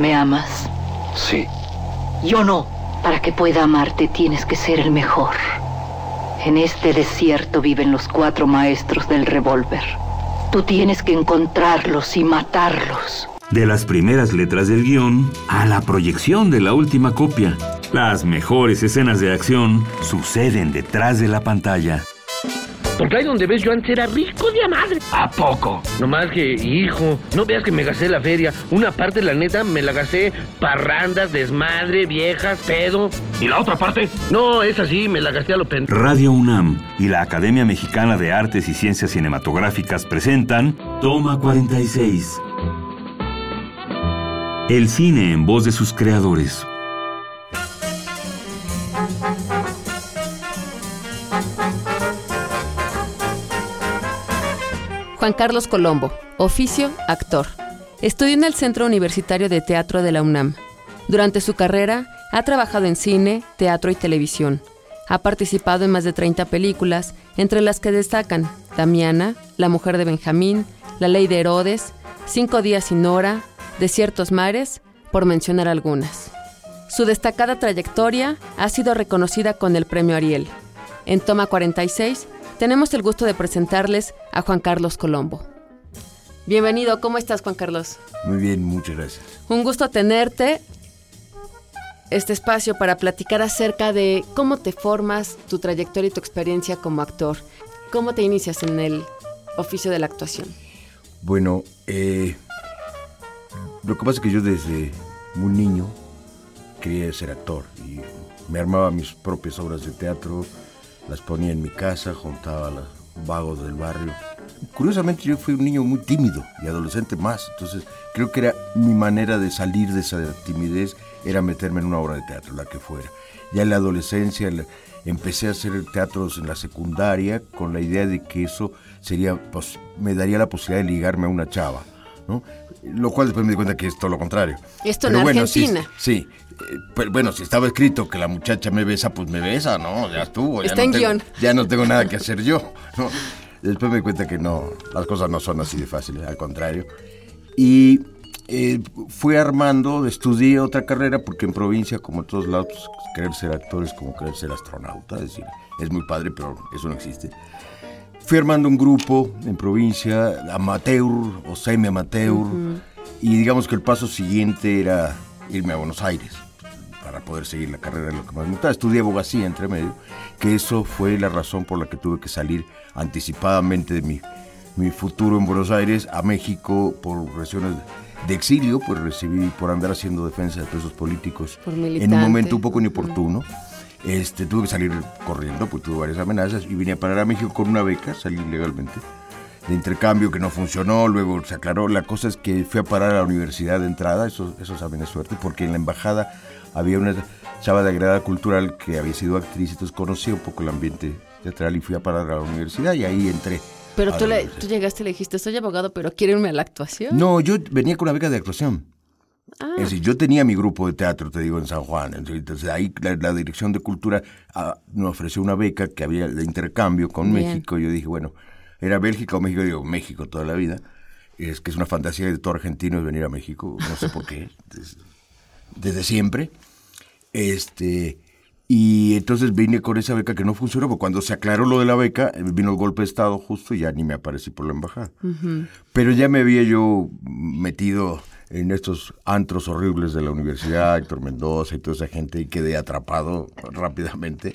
¿Me amas? Sí. Yo no. Para que pueda amarte tienes que ser el mejor. En este desierto viven los cuatro maestros del revólver. Tú tienes que encontrarlos y matarlos. De las primeras letras del guion a la proyección de la última copia. Las mejores escenas de acción suceden detrás de la pantalla. Porque ahí donde ves yo antes era rico de a madre. ¿A poco? Nomás que, hijo, no veas que me gasté la feria. Una parte, la neta, me la gasté parrandas, desmadre, viejas, pedo. ¿Y la otra parte? No, es así, me la gasté a lo pen... Radio UNAM y la Academia Mexicana de Artes y Ciencias Cinematográficas presentan Toma 46. El cine en voz de sus creadores. Juan Carlos Colombo, oficio, actor. Estudió en el Centro Universitario de Teatro de la UNAM. Durante su carrera ha trabajado en cine, teatro y televisión. Ha participado en más de 30 películas, entre las que destacan Damiana, La mujer de Benjamín, La ley de Herodes, Cinco días sin hora, Desiertos mares, por mencionar algunas. Su destacada trayectoria ha sido reconocida con el Premio Ariel. En Toma 46 tenemos el gusto de presentarles a Juan Carlos Colombo. Bienvenido, ¿cómo estás Juan Carlos? Muy bien, muchas gracias. Un gusto tenerte este espacio para platicar acerca de cómo te formas, tu trayectoria y tu experiencia como actor. ¿Cómo te inicias en el oficio de la actuación? Bueno, eh, lo que pasa es que yo desde muy niño quería ser actor y me armaba mis propias obras de teatro, las ponía en mi casa, juntaba a los vagos del barrio. Curiosamente yo fui un niño muy tímido y adolescente más, entonces creo que era mi manera de salir de esa timidez, era meterme en una obra de teatro, la que fuera. Ya en la adolescencia empecé a hacer teatros en la secundaria con la idea de que eso sería, pues, me daría la posibilidad de ligarme a una chava, ¿no? Lo cual después me di cuenta que es todo lo contrario. Esto en Argentina. sí, pero bueno, si estaba escrito que la muchacha me besa, pues me besa, ¿no? Ya estuvo. Ya Está no en tengo, guion. Ya no tengo nada que hacer yo, ¿no? Después me di cuenta que no, las cosas no son así de fáciles, al contrario. Y eh, fui armando, estudié otra carrera, porque en provincia, como en todos lados, pues, querer ser actor es como querer ser astronauta, es decir, es muy padre, pero eso no existe. Fui armando un grupo en provincia, amateur o semi-amateur, y digamos que el paso siguiente era irme a Buenos Aires para poder seguir la carrera de lo que más me gustaba. Estudié abogacía entre medio, que eso fue la razón por la que tuve que salir anticipadamente de mi, mi futuro en Buenos Aires a México por razones de exilio, pues recibí por andar haciendo defensa de presos políticos en un momento un poco inoportuno. Este, tuve que salir corriendo, pues tuve varias amenazas y vine a parar a México con una beca, salí legalmente, de intercambio que no funcionó, luego se aclaró. La cosa es que fui a parar a la universidad de entrada, eso, eso saben es suerte, porque en la embajada había una chava de agrada cultural que había sido actriz, entonces conocí un poco el ambiente teatral y fui a parar a la universidad y ahí entré. Pero tú, le- tú llegaste y le dijiste, soy abogado, pero quiero irme a la actuación. No, yo venía con una beca de actuación. Ah. Es decir, yo tenía mi grupo de teatro, te digo, en San Juan. Entonces ahí la, la Dirección de Cultura ah, me ofreció una beca que había de intercambio con Bien. México. Yo dije, bueno, ¿era Bélgica o México? Digo, México toda la vida. Es que es una fantasía de todo argentino es venir a México, no sé por qué, desde, desde siempre. Este, y entonces vine con esa beca que no funcionó, porque cuando se aclaró lo de la beca, eh, vino el golpe de Estado justo y ya ni me aparecí por la embajada. Pero ya me había yo metido en estos antros horribles de la universidad, Héctor Mendoza y toda esa gente, y quedé atrapado rápidamente.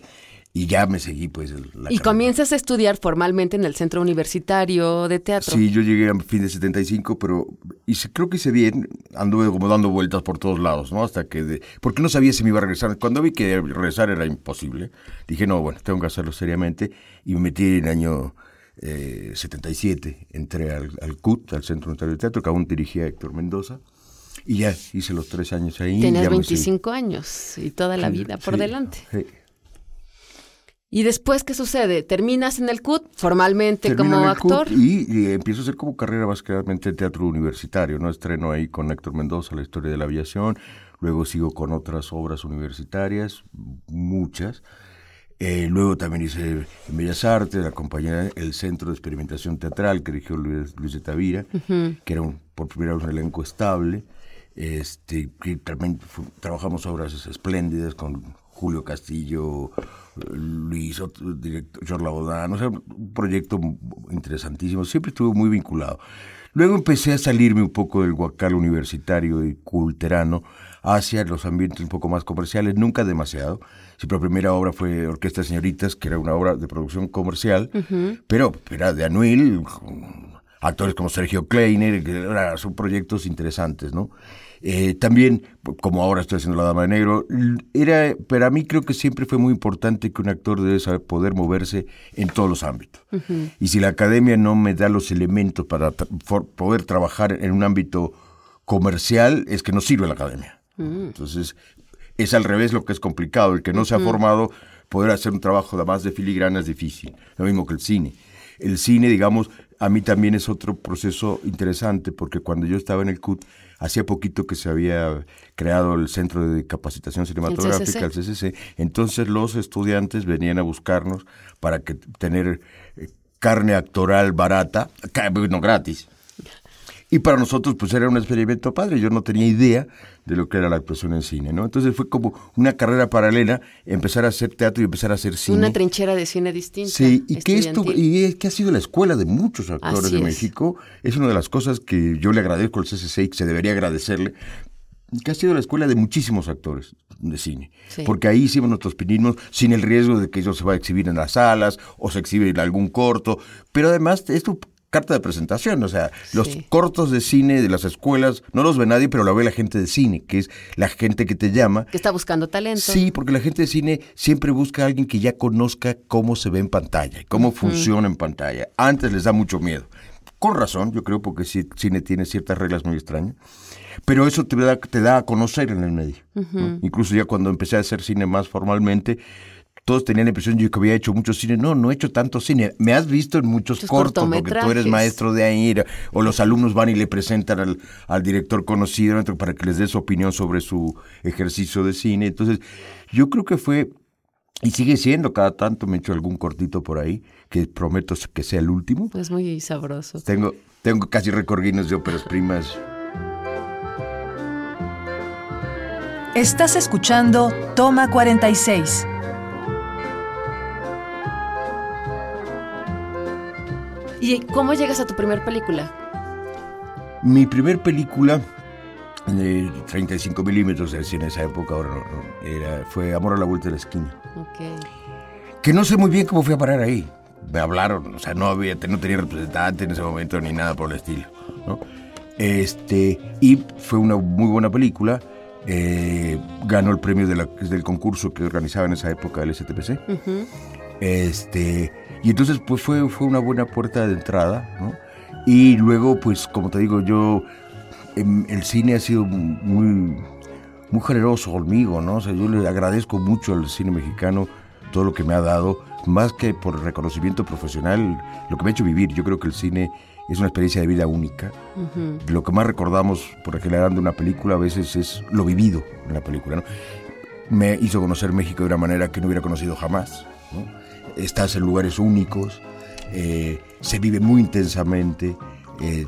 Y ya me seguí, pues, el- la Y carrera. comienzas a estudiar formalmente en el Centro Universitario de Teatro. Sí, yo llegué a fin de 75, pero hice, creo que hice bien. Anduve como dando vueltas por todos lados, ¿no? Hasta que... de- porque no sabía si me iba a regresar. Cuando vi que regresar era imposible, dije, no, bueno, tengo que hacerlo seriamente. Y me metí en el año eh, 77. Entré al, al CUT, al Centro Unitario de Teatro, que aún dirigía Héctor Mendoza. Y ya hice los tres años ahí. Tenías ya me seguí. 25 años y toda la vida por Sí, delante. sí. ¿Y después qué sucede? ¿Terminas en el CUT formalmente Termino como en el actor? CUT Y, y empiezo a hacer como carrera básicamente en teatro universitario, ¿no? Estreno ahí con Héctor Mendoza la historia de la aviación, luego sigo con otras obras universitarias, muchas. Eh, luego también hice en Bellas Artes, la compañía El Centro de Experimentación Teatral, que dirigió Luis, Luis de Tavira, que era un, por primera vez un elenco estable. este, que también trabajamos obras espléndidas con Julio Castillo, Luis, otro director, George Laudán, o sea, un proyecto interesantísimo, siempre estuve muy vinculado. Luego empecé a salirme un poco del guacal universitario y culterano hacia los ambientes un poco más comerciales, nunca demasiado. Siempre la primera obra fue Orquesta Señoritas, que era una obra de producción comercial, pero era de Anuil, actores como Sergio Kleiner, que era- son proyectos interesantes, ¿no? Eh, también, como ahora estoy haciendo La Dama de Negro, era, para mí creo que siempre fue muy importante que un actor debe saber poder moverse en todos los ámbitos. Y si la academia no me da los elementos para tra- poder trabajar en un ámbito comercial, es que no sirve la academia. Entonces, es al revés lo que es complicado. El que no se ha formado, poder hacer un trabajo de más de filigrana es difícil. Lo mismo que el cine. El cine, digamos, a mí también es otro proceso interesante porque cuando yo estaba en el CUT, hacía poquito que se había creado el Centro de Capacitación Cinematográfica, el CCC. Entonces los estudiantes venían a buscarnos para que tener eh, carne actoral barata, no gratis, y para nosotros, pues era un experimento padre. Yo no tenía idea de lo que era la actuación en cine, ¿no? Entonces fue como una carrera paralela, empezar a hacer teatro y empezar a hacer cine. Una trinchera de cine distinta. Sí, y que esto, y que ha sido la escuela de muchos actores Así de. México. Es una de las cosas que yo le agradezco al CCC y que se debería agradecerle, que ha sido la escuela de muchísimos actores de cine. Sí. Porque ahí hicimos nuestros pinismos sin el riesgo de que eso se va a exhibir en las salas o se exhibe en algún corto. Pero además, esto carta de presentación, o sea, los cortos de cine de las escuelas no los ve nadie, pero lo ve la gente de cine, que es la gente que te llama Que está buscando talento. Sí, porque la gente de cine siempre busca a alguien que ya conozca cómo se ve en pantalla, y cómo funciona en pantalla. Antes les da mucho miedo. Con razón, yo creo, porque el cine tiene ciertas reglas muy extrañas. Pero eso te da, te da a conocer en el medio. ¿no? Incluso ya cuando empecé a hacer cine más formalmente, todos tenían la impresión yo que había hecho mucho cine. No, no he hecho tanto cine. Me has visto en muchos Muchos cortos porque tú eres maestro de ahí. O los alumnos van y le presentan al, al director conocido ¿no? para que les dé su opinión sobre su ejercicio de cine. Entonces, yo creo que fue, y sigue siendo, cada tanto me he hecho algún cortito por ahí, que prometo que sea el último. Es muy sabroso. Tengo, tengo casi recorguinos de óperas primas. Estás escuchando Toma 46. ¿Y cómo llegas a tu primer película? Mi primer película, de 35 milímetros, es decir, en esa época, ahora no, no, era, fue Amor a la vuelta de la esquina. Ok. Que no sé muy bien cómo fui a parar ahí. Me hablaron, o sea, no, había, no tenía representante en ese momento ni nada por el estilo. ¿no? Este, y fue una muy buena película. eh, ganó el premio de la- del concurso que organizaba en esa época el STPC. Este, y entonces pues fue, fue una buena puerta de entrada, ¿no? Y luego, pues como te digo, yo, em, el cine ha sido muy, muy generoso conmigo, ¿no? O sea, yo le agradezco mucho al cine mexicano todo lo que me ha dado, más que por reconocimiento profesional, lo que me ha hecho vivir. Yo creo que el cine es una experiencia de vida única. Lo que más recordamos por generando una película a veces es lo vivido en la película, ¿no? me hizo conocer México de una manera que no hubiera conocido jamás. ¿no? Estás en lugares únicos, eh, se vive muy intensamente, eh,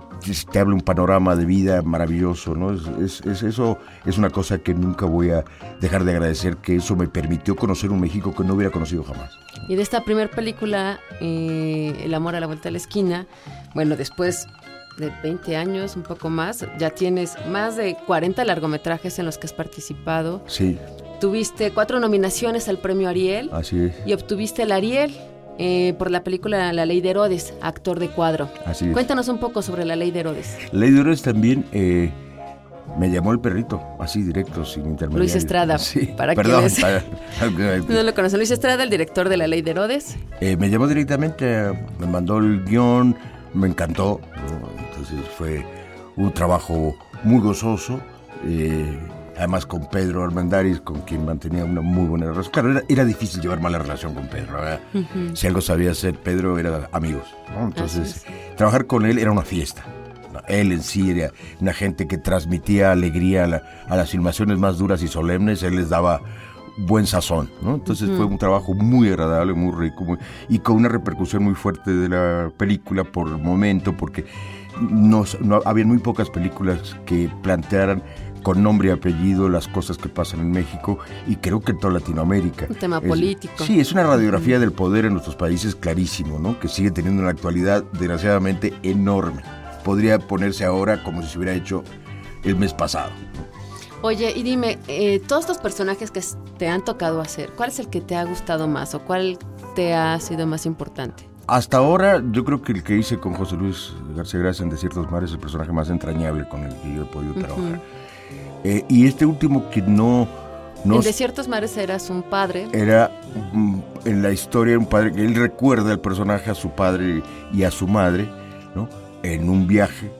te- habla un panorama de vida maravilloso. ¿no? Es, es- es- eso es una cosa que nunca voy a dejar de agradecer, que eso me permitió conocer un México que no hubiera conocido jamás. Y de esta primera película, eh, El amor a la vuelta de la esquina, bueno, después de 20 años, un poco más, ya tienes más de 40 largometrajes en los que has participado. Sí, Tuviste cuatro nominaciones al premio Ariel así es. y obtuviste el Ariel eh, por la película La Ley de Herodes, actor de cuadro. Así es. Cuéntanos un poco sobre La Ley de Herodes. Lady Ores también eh, me llamó el perrito, así directo, sin intermediario. Luis Estrada, Sí, para perdón. quienes- para- No lo conocen. Luis Estrada, el director de La Ley de Herodes. Eh, me llamó directamente, me mandó el guion, me encantó. ¿no? Entonces fue un trabajo muy gozoso. Además con Pedro Armendáriz, con quien mantenía una muy buena relación. Claro, era, era difícil llevar mala relación con Pedro. Si algo sabía hacer Pedro, era amigos. ¿no? Entonces, trabajar con él era una fiesta. Él en sí era una gente que transmitía alegría a, la- a las filmaciones más duras y solemnes. Él les daba buen sazón, ¿no? Entonces fue un trabajo muy agradable, muy rico muy- y con una repercusión muy fuerte de la película por el momento, porque no había muy pocas películas que plantearan con nombre y apellido las cosas que pasan en México y creo que en toda Latinoamérica. Un tema Es- político. Sí, es una radiografía del poder en nuestros países clarísimo, ¿no? Que sigue teniendo una actualidad desgraciadamente enorme. Podría ponerse ahora como si se hubiera hecho el mes pasado. Oye, y dime, eh, todos estos personajes que te han tocado hacer, ¿cuál es el que te ha gustado más o cuál te ha sido más importante? Hasta ahora, yo creo que el que hice con José Luis García Gracia en Desiertos Mares es el personaje más entrañable con el que yo he podido trabajar. Eh, y este último que no... no en Desiertos Mares eras un padre. era mm, en la historia un padre que él recuerda el personaje a su padre y a su madre, ¿no? En un viaje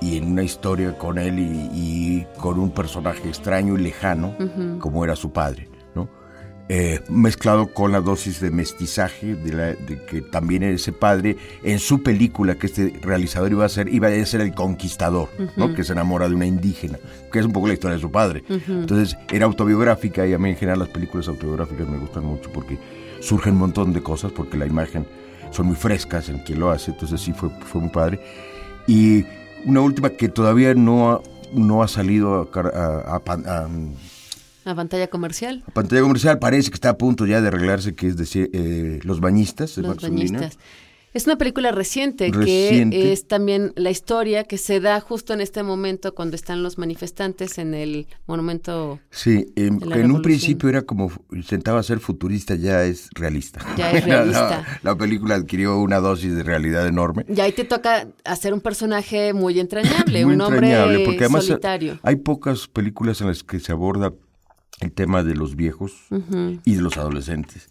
y en una historia con él y, y con un personaje extraño y lejano, como era su padre. Eh, mezclado con la dosis de mestizaje de, la- de que también ese padre en su película que este realizador iba a ser iba a ser el conquistador ¿no? que se enamora de una indígena que es un poco la historia de su padre. Entonces era autobiográfica y a mí en general las películas autobiográficas me gustan mucho porque surgen un montón de cosas porque la imagen son muy frescas en quien lo hace entonces sí fue, fue muy padre. Y una última que todavía no ha, no ha salido a, a- A pantalla comercial. a pantalla comercial parece que está a punto ya de arreglarse, que es decir, eh, Los Bañistas, de Los bañistas. Es una película reciente, Reciente. que es también la historia que se da justo en este momento cuando están los manifestantes en el monumento. Sí, em, la que en un principio era como, intentaba ser futurista, ya es realista. Ya es La- la- realista. La, película adquirió una dosis de realidad enorme. Y ahí te toca hacer un personaje muy entrañable, Muy un hombre porque además solitario. hay pocas películas en las que se aborda el tema de los viejos y de los adolescentes.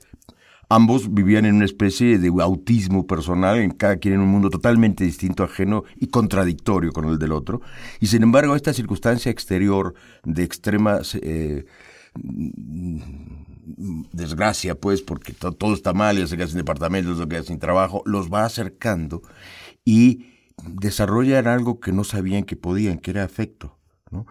Ambos vivían en una especie de autismo personal, en cada quien en un mundo totalmente distinto, ajeno y contradictorio con el del otro. Y sin embargo, esta circunstancia exterior de extrema eh, desgracia, pues, porque to- todo está mal, ya se queda sin departamentos, se queda sin trabajo, los va acercando y desarrollan algo que no sabían que podían, que era afecto, ¿no?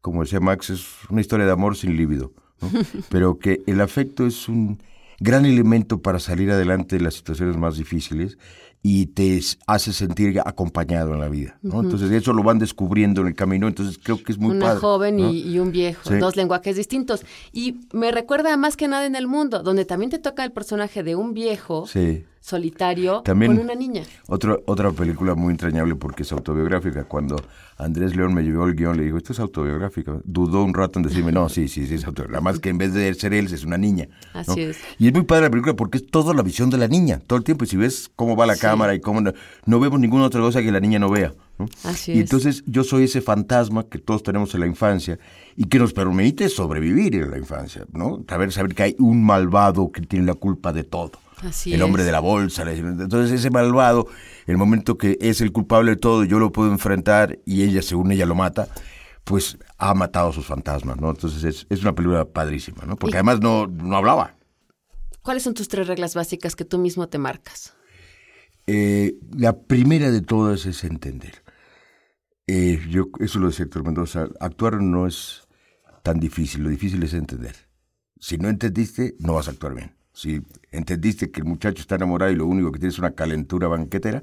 Como decía Max, es una historia de amor sin líbido, ¿no? pero que el afecto es un gran elemento para salir adelante de las situaciones más difíciles y te hace sentir acompañado en la vida, ¿no? Entonces eso lo van descubriendo en el camino, entonces creo que es muy Una padre. joven ¿no? y, y un viejo, Sí. dos lenguajes distintos. Y me recuerda más que nada en el mundo, donde también te toca el personaje de un viejo Sí. Solitario También- con una niña. Otra, otra película muy entrañable porque es autobiográfica. Cuando Andrés León me llevó el guion, le dijo, esto es autobiográfico. Dudó un rato en decirme, no, sí, sí, sí, es autobiográfico. Más que en vez de ser él, es una niña. ¿no? Así es. Y es muy padre la película porque es toda la visión de la niña, todo el tiempo. Y si ves cómo va la cámara y cómo... No, no vemos ninguna otra cosa que la niña no vea. ¿no? Así y es. entonces yo soy ese fantasma que todos tenemos en la infancia y que nos permite sobrevivir en la infancia, ¿no? Saber, saber que hay un malvado que tiene la culpa de todo Así el hombre es. de la bolsa. Entonces ese malvado, el momento que es el culpable de todo, yo lo puedo enfrentar y ella, según ella, lo mata, pues ha matado a sus fantasmas, ¿no? Entonces es, es una película padrísima, ¿no? Porque además no, no hablaba. ¿Cuáles son tus tres reglas básicas que tú mismo te marcas? Eh, la primera de todas es entender. Eh, yo, eso lo decía Héctor Mendoza, actuar no es tan difícil, lo difícil es entender. Si no entendiste, no vas a actuar bien. Si entendiste que el muchacho está enamorado y lo único que tiene es una calentura banquetera,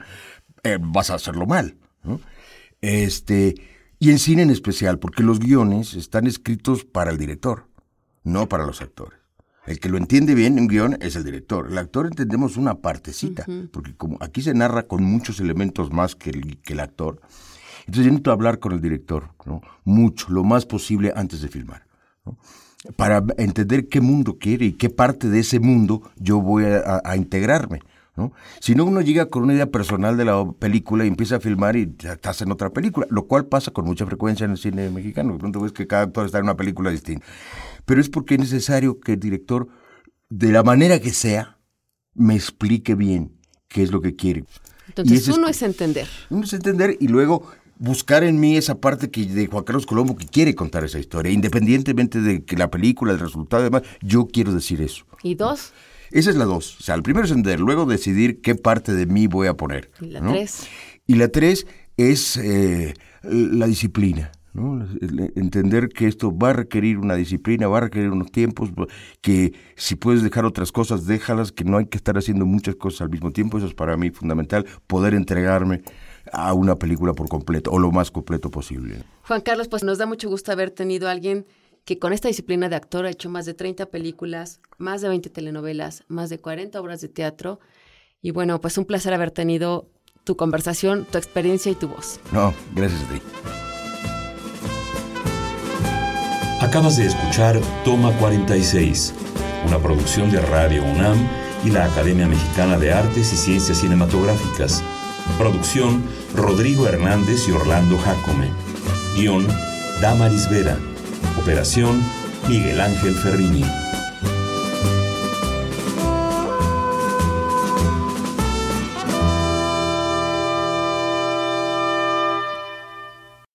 eh, vas a hacerlo mal. ¿no? Este, y en cine en especial, porque los guiones están escritos para el director, no para los actores. El que lo entiende bien un guion es el director. El actor entendemos una partecita, porque como aquí se narra con muchos elementos más que el, que el actor, entonces yo necesito hablar con el director, ¿no? Mucho, lo más posible antes de filmar. ¿no? Para entender qué mundo quiere y qué parte de ese mundo yo voy a, integrarme. ¿no? Si no, uno llega con una idea personal de la película y empieza a filmar y ya estás en otra película, lo cual pasa con mucha frecuencia en el cine mexicano. De pronto ves que cada actor está en una película distinta. Pero es porque es necesario que el director, de la manera que sea, me explique bien qué es lo que quiere. Y Entonces, es- uno es entender. uno es entender y luego buscar en mí esa parte que de Juan Carlos Colombo que quiere contar esa historia, independientemente de que la película, el resultado, demás, yo quiero decir eso. Y dos, Esa es la dos. O sea, el primero es entender, luego decidir qué parte de mí voy a poner. y la ¿no? tres. Y la tres es eh, la disciplina. Entender que esto va a requerir una disciplina, va a requerir unos tiempos, que si puedes dejar otras cosas, déjalas, que no hay que estar haciendo muchas cosas al mismo tiempo. Eso es para mí fundamental, poder entregarme a una película por completo o lo más completo posible. Juan Carlos, pues nos da mucho gusto haber tenido a alguien que con esta disciplina de actor ha hecho más de 30 películas, más de 20 telenovelas, más de 40 obras de teatro. Y bueno, pues un placer haber tenido tu conversación, tu experiencia y tu voz. No, gracias a ti. Acabas de escuchar Toma 46, una producción de Radio UNAM y la Academia Mexicana de Artes y Ciencias Cinematográficas. Producción Rodrigo Hernández y Orlando Jacome. Guión Damaris Vera. Operación Miguel Ángel Ferrini.